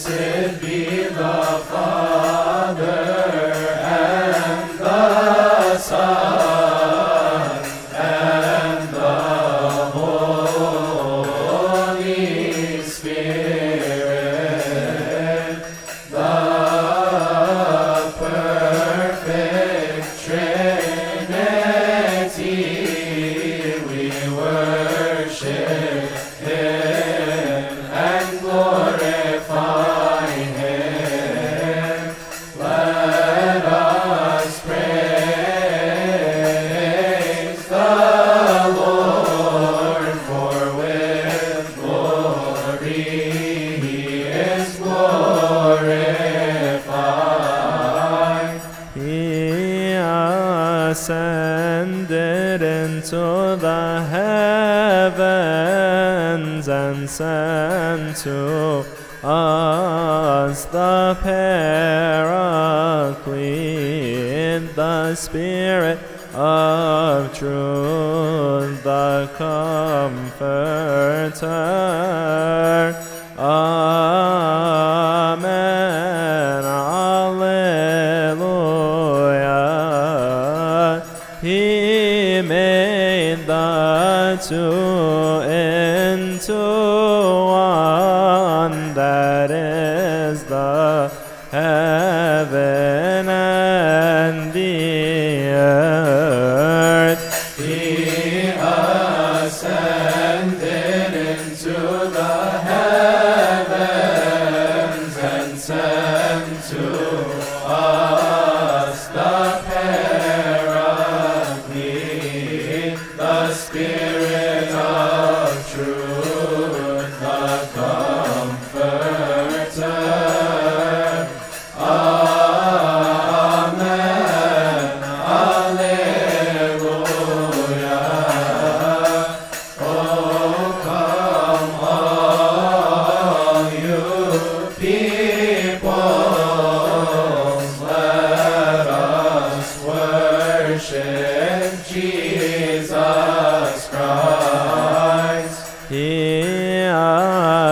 servida. Ascended into the heavens and sent to us the Paraclete, the Spirit of truth, the Comforter. İnto one, that is the heaven and the earth. He ascended into the heavens and sent to us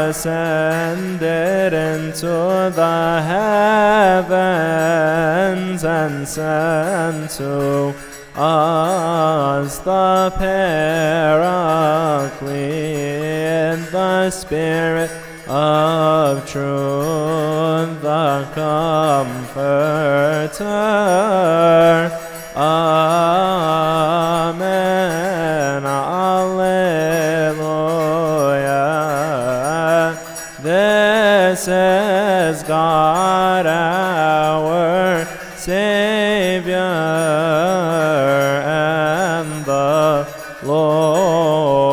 ascended into the heavens and sent to us the Paraclete, the Spirit of truth, the Comforter. God our Savior and the Lord